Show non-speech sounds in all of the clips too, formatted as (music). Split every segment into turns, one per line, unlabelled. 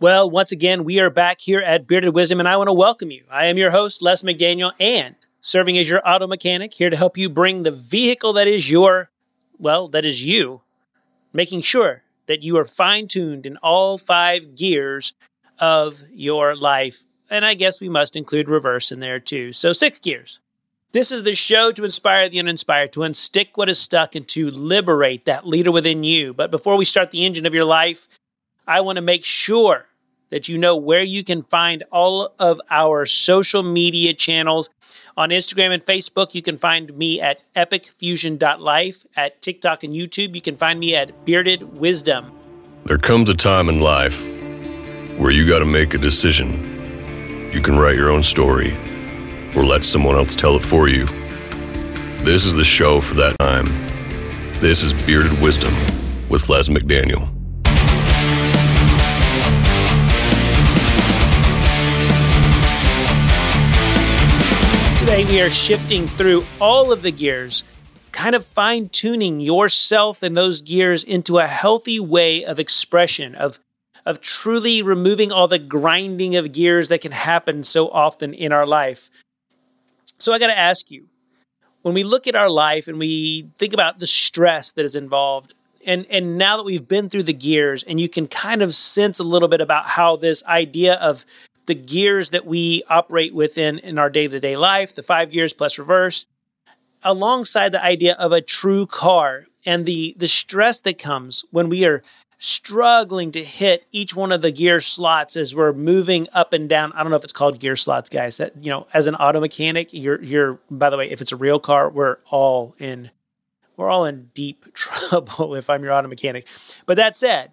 Well, once again, we are back here at Bearded Wisdom, and I want to welcome you. I am your host, Les McDaniel, and serving as your auto mechanic, here to help you bring the vehicle that is your, well, that is you, making sure that you are fine tuned in all five gears of your life. And I guess we must include reverse in there too. So, six gears. This is the show to inspire the uninspired, to unstick what is stuck, and to liberate that leader within you. But before we start the engine of your life, I want to make sure that you know where you can find all of our social media channels. On Instagram and Facebook, you can find me at epicfusion.life. At TikTok and YouTube, you can find me at Bearded Wisdom.
There comes a time in life where you got to make a decision. You can write your own story or let someone else tell it for you. This is the show for that time. This is Bearded Wisdom with Les McDaniel.
Today, we are shifting through all of the gears, kind of fine tuning yourself and those gears into a healthy way of expression, of, of truly removing all the grinding of gears that can happen so often in our life. So, I got to ask you when we look at our life and we think about the stress that is involved, and, and now that we've been through the gears, and you can kind of sense a little bit about how this idea of the gears that we operate within in our day to day life, the five gears plus reverse, alongside the idea of a true car and the, the stress that comes when we are struggling to hit each one of the gear slots as we're moving up and down. I don't know if it's called gear slots, guys. That you know, as an auto mechanic, you're you're by the way, if it's a real car, we're all in we're all in deep (laughs) trouble if I'm your auto mechanic. But that said,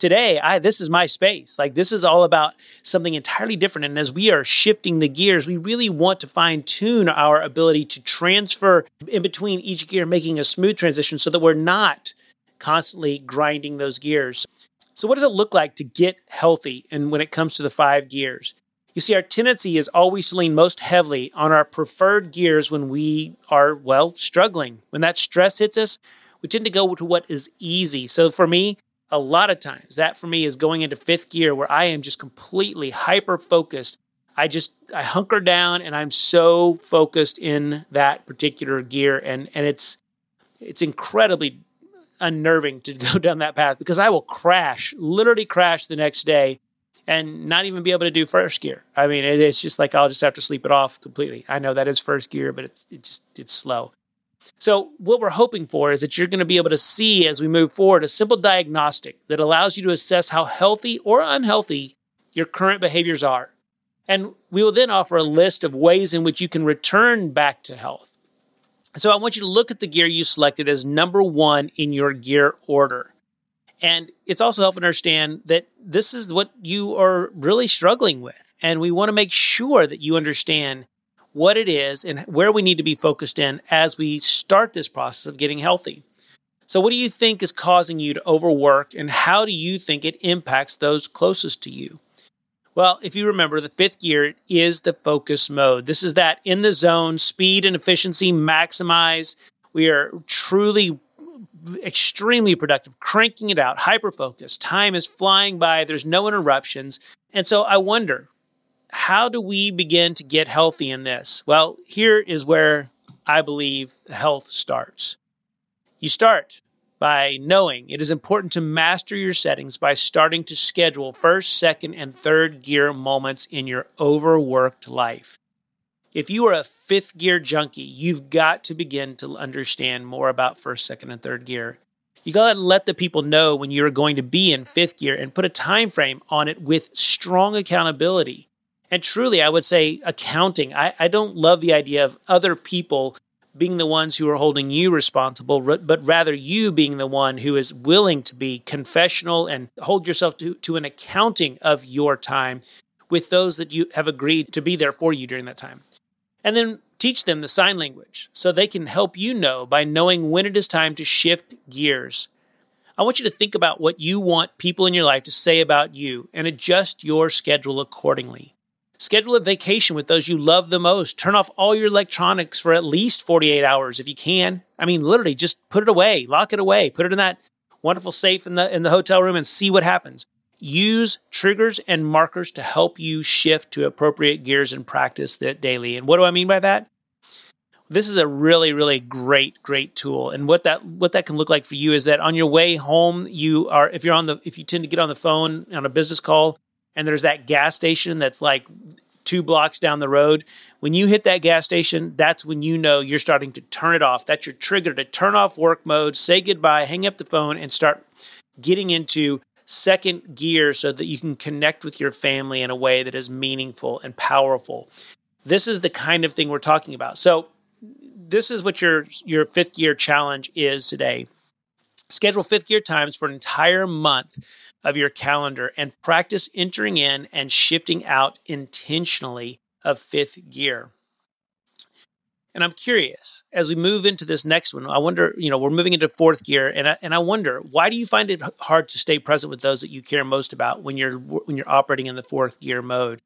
today i this is my space. Like this is all about something entirely different. And as we are shifting the gears we really want to fine tune our ability to transfer in between each gear making a smooth transition so that we're not constantly grinding those gears. So what does it look like to get healthy and when it comes to the five gears? You see our tendency is always to lean most heavily on our preferred gears when we are well struggling. When that stress hits us we tend to go to what is easy. So for me a lot of times that for me is going into fifth gear where I am just completely hyper focused. I just I hunker down and I'm so focused in that particular gear and and it's it's incredibly unnerving to (laughs) go down that path because I will crash, literally crash the next day and not even be able to do first gear. I mean, it's just like I'll just have to sleep it off completely. I know that is first gear, but it's it just it's slow. So, what we're hoping for is that you're going to be able to see as we move forward a simple diagnostic that allows you to assess how healthy or unhealthy your current behaviors are. And we will then offer a list of ways in which you can return back to health. So, I want you to look at the gear you selected as number one in your gear order. And it's also helpful to understand that this is what you are really struggling with. And we want to make sure that you understand what it is and where we need to be focused in as we start this process of getting healthy. So, what do you think is causing you to overwork, and how do you think it impacts those closest to you? Well, if you remember, the fifth gear is the focus mode. This is that in the zone, speed and efficiency maximize. We are truly extremely productive, cranking it out, hyper focused. Time is flying by, there's no interruptions. And so I wonder how do we begin to get healthy in this? Well, here is where I believe health starts. You start by knowing it is important to master your settings by starting to schedule first, second, and third gear moments in your overworked life. If you are a fifth gear junkie, you've got to begin to understand more about first, second, and third gear. You got to let the people know when you're going to be in fifth gear and put a time frame on it with strong accountability. And truly, I would say accounting. I, I don't love the idea of other people being the ones who are holding you responsible, but rather you being the one who is willing to be confessional and hold yourself to, to an accounting of your time with those that you have agreed to be there for you during that time. And then teach them the sign language so they can help you know by knowing when it is time to shift gears. I want you to think about what you want people in your life to say about you and adjust your schedule accordingly. Schedule a vacation with those you love the most. Turn off all your electronics for at least 48 hours if you can. I mean, literally, just put it away, lock it away, put it in that wonderful safe in the in the hotel room and see what happens. use triggers and markers to help you shift to appropriate gears and practice that daily. And what do I mean by that? This is a really, really great, great tool. And what that what that can look like for you is that on your way home, you are if you're on the if you tend to get on the phone on a business call and there's that gas station that's like two blocks down the road, when you hit that gas station, that's when you know you're starting to turn it off. That's your trigger to turn off work mode, say goodbye, hang up the phone, and start getting into second gear so that you can connect with your family in a way that is meaningful and powerful. This is the kind of thing we're talking about. So, this is what your your fifth gear challenge is today. Schedule fifth gear times for an entire month of your calendar and practice entering in and shifting out intentionally of fifth gear. And I'm curious as we move into this next one. I wonder, you know, we're moving into fourth gear, and I, and I wonder why do you find it hard to stay present with those that you care most about when you're when you're operating in the fourth gear mode?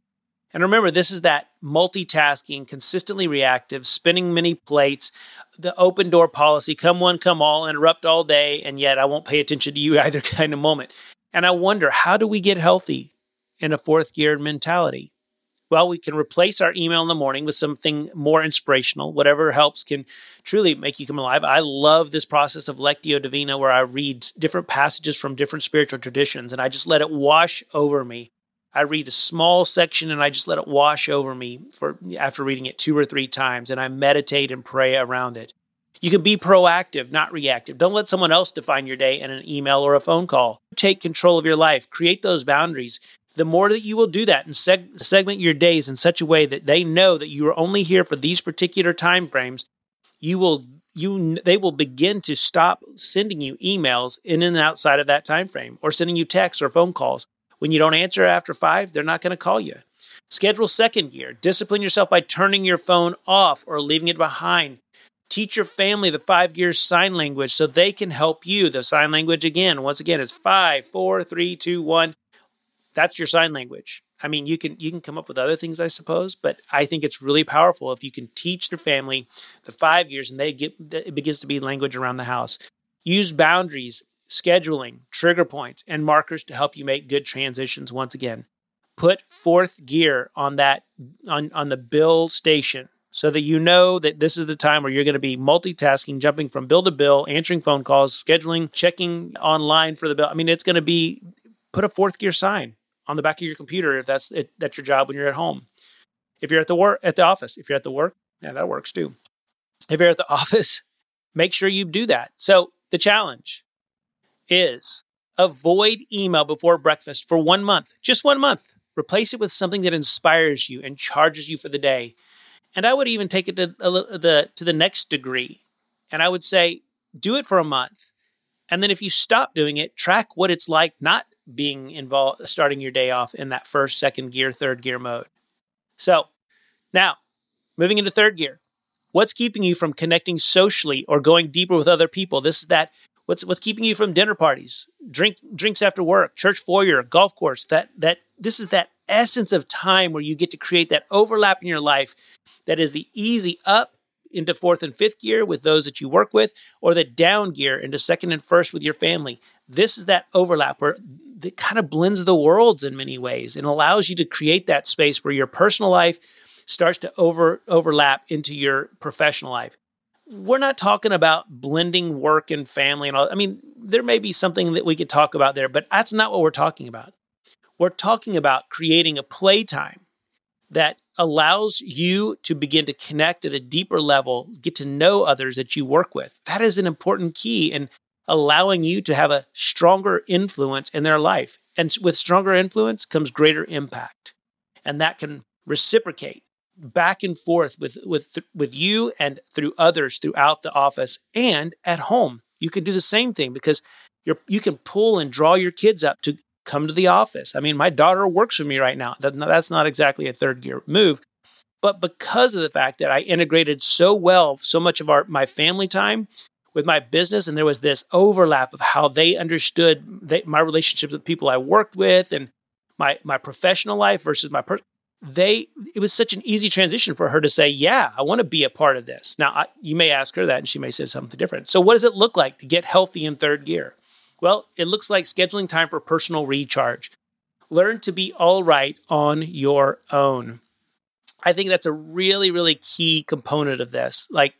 And remember, this is that multitasking, consistently reactive, spinning many plates, the open door policy, come one, come all, interrupt all day, and yet I won't pay attention to you (laughs) either kind of moment. And I wonder, how do we get healthy in a fourth gear mentality? Well, we can replace our email in the morning with something more inspirational. Whatever helps can truly make you come alive. I love this process of Lectio Divina where I read different passages from different spiritual traditions and I just let it wash over me. I read a small section and I just let it wash over me for after reading it two or three times and I meditate and pray around it. You can be proactive, not reactive. Don't let someone else define your day in an email or a phone call. Take control of your life. Create those boundaries the more that you will do that and seg- segment your days in such a way that they know that you are only here for these particular time frames, you will you they will begin to stop sending you emails in and outside of that time frame or sending you texts or phone calls. When you don't answer after 5, they're not going to call you. Schedule second gear. Discipline yourself by turning your phone off or leaving it behind. Teach your family the five gears sign language so they can help you. The sign language again, once again, is five, four, three, two, one that's your sign language. I mean, you can you can come up with other things, I suppose, but I think it's really powerful if you can teach their family the five gears and they get it begins to be language around the house. Use boundaries, scheduling, trigger points, and markers to help you make good transitions. Once again, put fourth gear on that on on the bill station so that you know that this is the time where you're going to be multitasking, jumping from bill to bill, answering phone calls, scheduling, checking online for the bill. I mean, it's going to be put a fourth gear sign on the back of your computer if that's it, that's your job when you're at home. If you're at the work at the office, if you're at the work, yeah, that works too. If you're at the (laughs) office, make sure you do that. So the challenge is avoid email before breakfast for one month, just one month. Replace it with something that inspires you and charges you for the day. And I would even take it to the to the next degree, and I would say do it for a month. And then if you stop doing it, track what it's like not being involved, starting your day off in that first, second gear, third gear mode. So now moving into third gear, what's keeping you from connecting socially or going deeper with other people? This is that. What's what's keeping you from dinner parties, drink drinks after work, church foyer, golf course? That that this is that essence of time where you get to create that overlap in your life that is the easy up into fourth and fifth gear with those that you work with, or the down gear into second and first with your family. This is that overlap where it kind of blends the worlds in many ways and allows you to create that space where your personal life starts to over overlap into your professional life. We're not talking about blending work and family and all. I mean, there may be something that we could talk about there, but that's not what we're talking about. We're talking about creating a playtime that allows you to begin to connect at a deeper level, get to know others that you work with. That is an important key. in allowing you to have a stronger influence in their life. And with stronger influence comes greater impact. And that can reciprocate back and forth with with with you and through others throughout the office and at home. You can do the same thing because you're you can pull and draw your kids up to come to the office. I mean, my daughter works for me right now. That, that's not exactly a third gear move, but because of the fact that I integrated so well so much of our my family time with my business and there was this overlap of how they understood they, my relationships with people I worked with and my my professional life versus my per- they it was such an easy transition for her to say yeah I want to be a part of this now I, you may ask her that and she may say something different so what does it look like to get healthy in third gear well it looks like scheduling time for personal recharge learn to be all right on your own. I think that's a really, really key component of this. Like,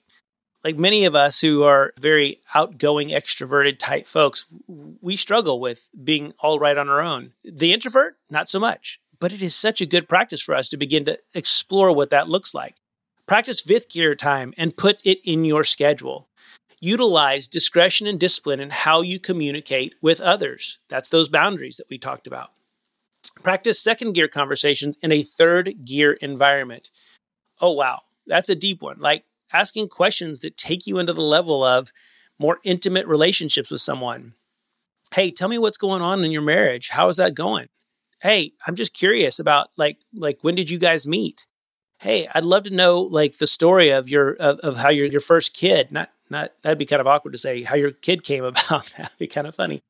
like many of us who are very outgoing, extroverted type folks, we struggle with being all right on our own. The introvert, not so much, but it is such a good practice for us to begin to explore what that looks like. Practice fifth gear time and put it in your schedule. Utilize discretion and discipline in how you communicate with others. That's those boundaries that we talked about. Practice second gear conversations in a third gear environment. Oh, wow. That's a deep one. Like asking questions that take you into the level of more intimate relationships with someone. Hey, tell me what's going on in your marriage. How is that going? Hey, I'm just curious about like like when did you guys meet? Hey, I'd love to know like the story of your of, of how your your first kid. Not not that'd be kind of awkward to say how your kid came (laughs) about. that'd be kind of funny.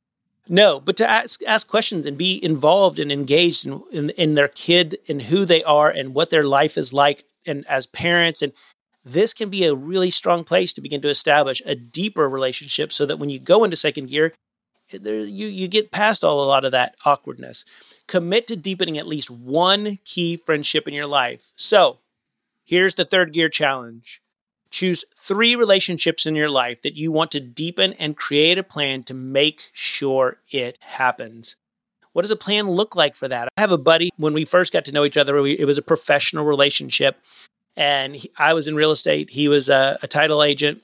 No, but to ask ask questions and be involved and engaged in, in, in their kid and who they are and what their life is like and as parents and this can be a really strong place to begin to establish a deeper relationship so that when you go into second gear eh, there, you you get past all a lot of that awkwardness commit to deepening at least one key friendship in your life so here's the third gear challenge Choose three relationships in your life that you want to deepen and create a plan to make sure it happens. What does a plan look like for that? I have a buddy, when we first got to know each other, we, it was a professional relationship. And he, I was in real estate, he was a, a title agent.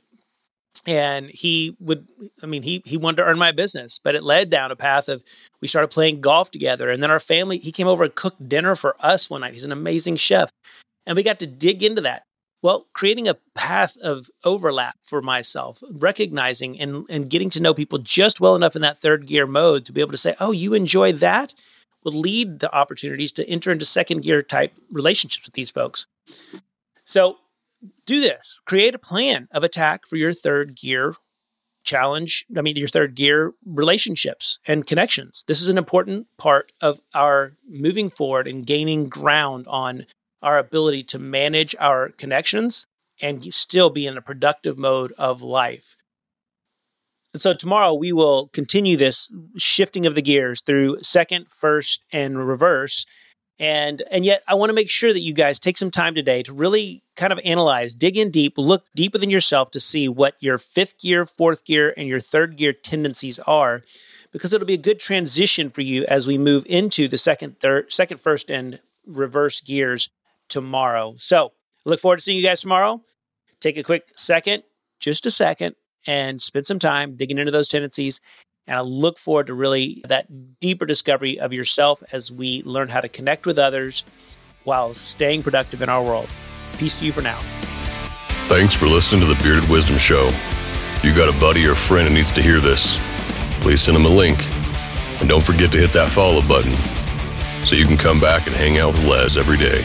And he would, I mean, he he wanted to earn my business, but it led down a path of we started playing golf together. And then our family, he came over and cooked dinner for us one night. He's an amazing chef. And we got to dig into that. Well, creating a path of overlap for myself, recognizing and, and getting to know people just well enough in that third gear mode to be able to say, oh, you enjoy that, will lead the opportunities to enter into second gear type relationships with these folks. So do this create a plan of attack for your third gear challenge. I mean, your third gear relationships and connections. This is an important part of our moving forward and gaining ground on our ability to manage our connections and still be in a productive mode of life. And so tomorrow we will continue this shifting of the gears through second, first, and reverse. And and yet I want to make sure that you guys take some time today to really kind of analyze, dig in deep, look deep within yourself to see what your fifth gear, fourth gear, and your third gear tendencies are, because it'll be a good transition for you as we move into the second, third, second, first, and reverse gears tomorrow. So look forward to seeing you guys tomorrow. Take a quick second, just a second, and spend some time digging into those tendencies. And I look forward to really that deeper discovery of yourself as we learn how to connect with others while staying productive in our world. Peace to you for now.
Thanks for listening to the Bearded Wisdom Show. You got a buddy or friend who needs to hear this, please send them a link. And don't forget to hit that follow button so you can come back and hang out with Les every day.